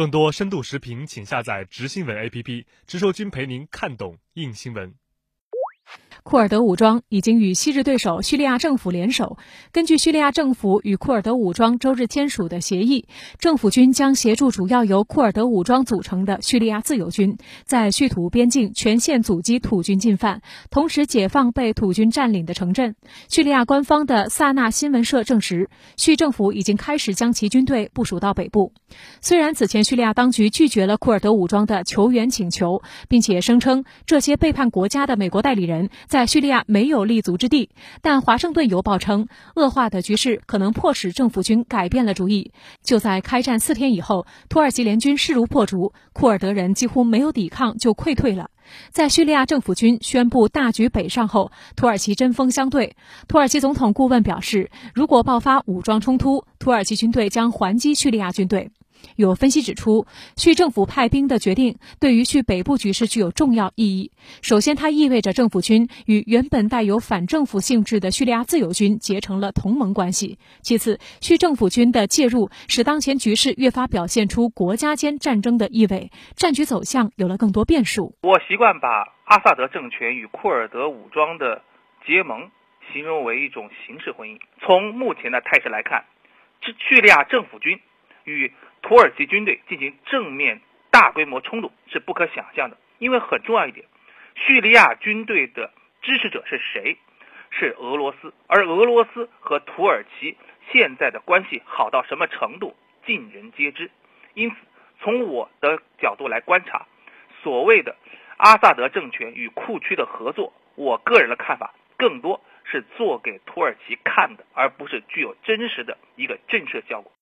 更多深度视频，请下载执新闻 APP，直说君陪您看懂硬新闻。库尔德武装已经与昔日对手叙利亚政府联手。根据叙利亚政府与库尔德武装周日签署的协议，政府军将协助主要由库尔德武装组成的叙利亚自由军，在叙土边境全线阻击土军进犯，同时解放被土军占领的城镇。叙利亚官方的萨那新闻社证实，叙政府已经开始将其军队部署到北部。虽然此前叙利亚当局拒绝了库尔德武装的求援请求，并且声称这些背叛国家的美国代理人。在叙利亚没有立足之地，但华盛顿邮报称，恶化的局势可能迫使政府军改变了主意。就在开战四天以后，土耳其联军势如破竹，库尔德人几乎没有抵抗就溃退了。在叙利亚政府军宣布大举北上后，土耳其针锋相对。土耳其总统顾问表示，如果爆发武装冲突，土耳其军队将还击叙利亚军队。有分析指出，叙政府派兵的决定对于叙北部局势具有重要意义。首先，它意味着政府军与原本带有反政府性质的叙利亚自由军结成了同盟关系。其次，叙政府军的介入使当前局势越发表现出国家间战争的意味，战局走向有了更多变数。我习惯把阿萨德政权与库尔德武装的结盟形容为一种形式婚姻。从目前的态势来看，叙利亚政府军与土耳其军队进行正面大规模冲突是不可想象的，因为很重要一点，叙利亚军队的支持者是谁？是俄罗斯，而俄罗斯和土耳其现在的关系好到什么程度，尽人皆知。因此，从我的角度来观察，所谓的阿萨德政权与库区的合作，我个人的看法更多是做给土耳其看的，而不是具有真实的一个震慑效果。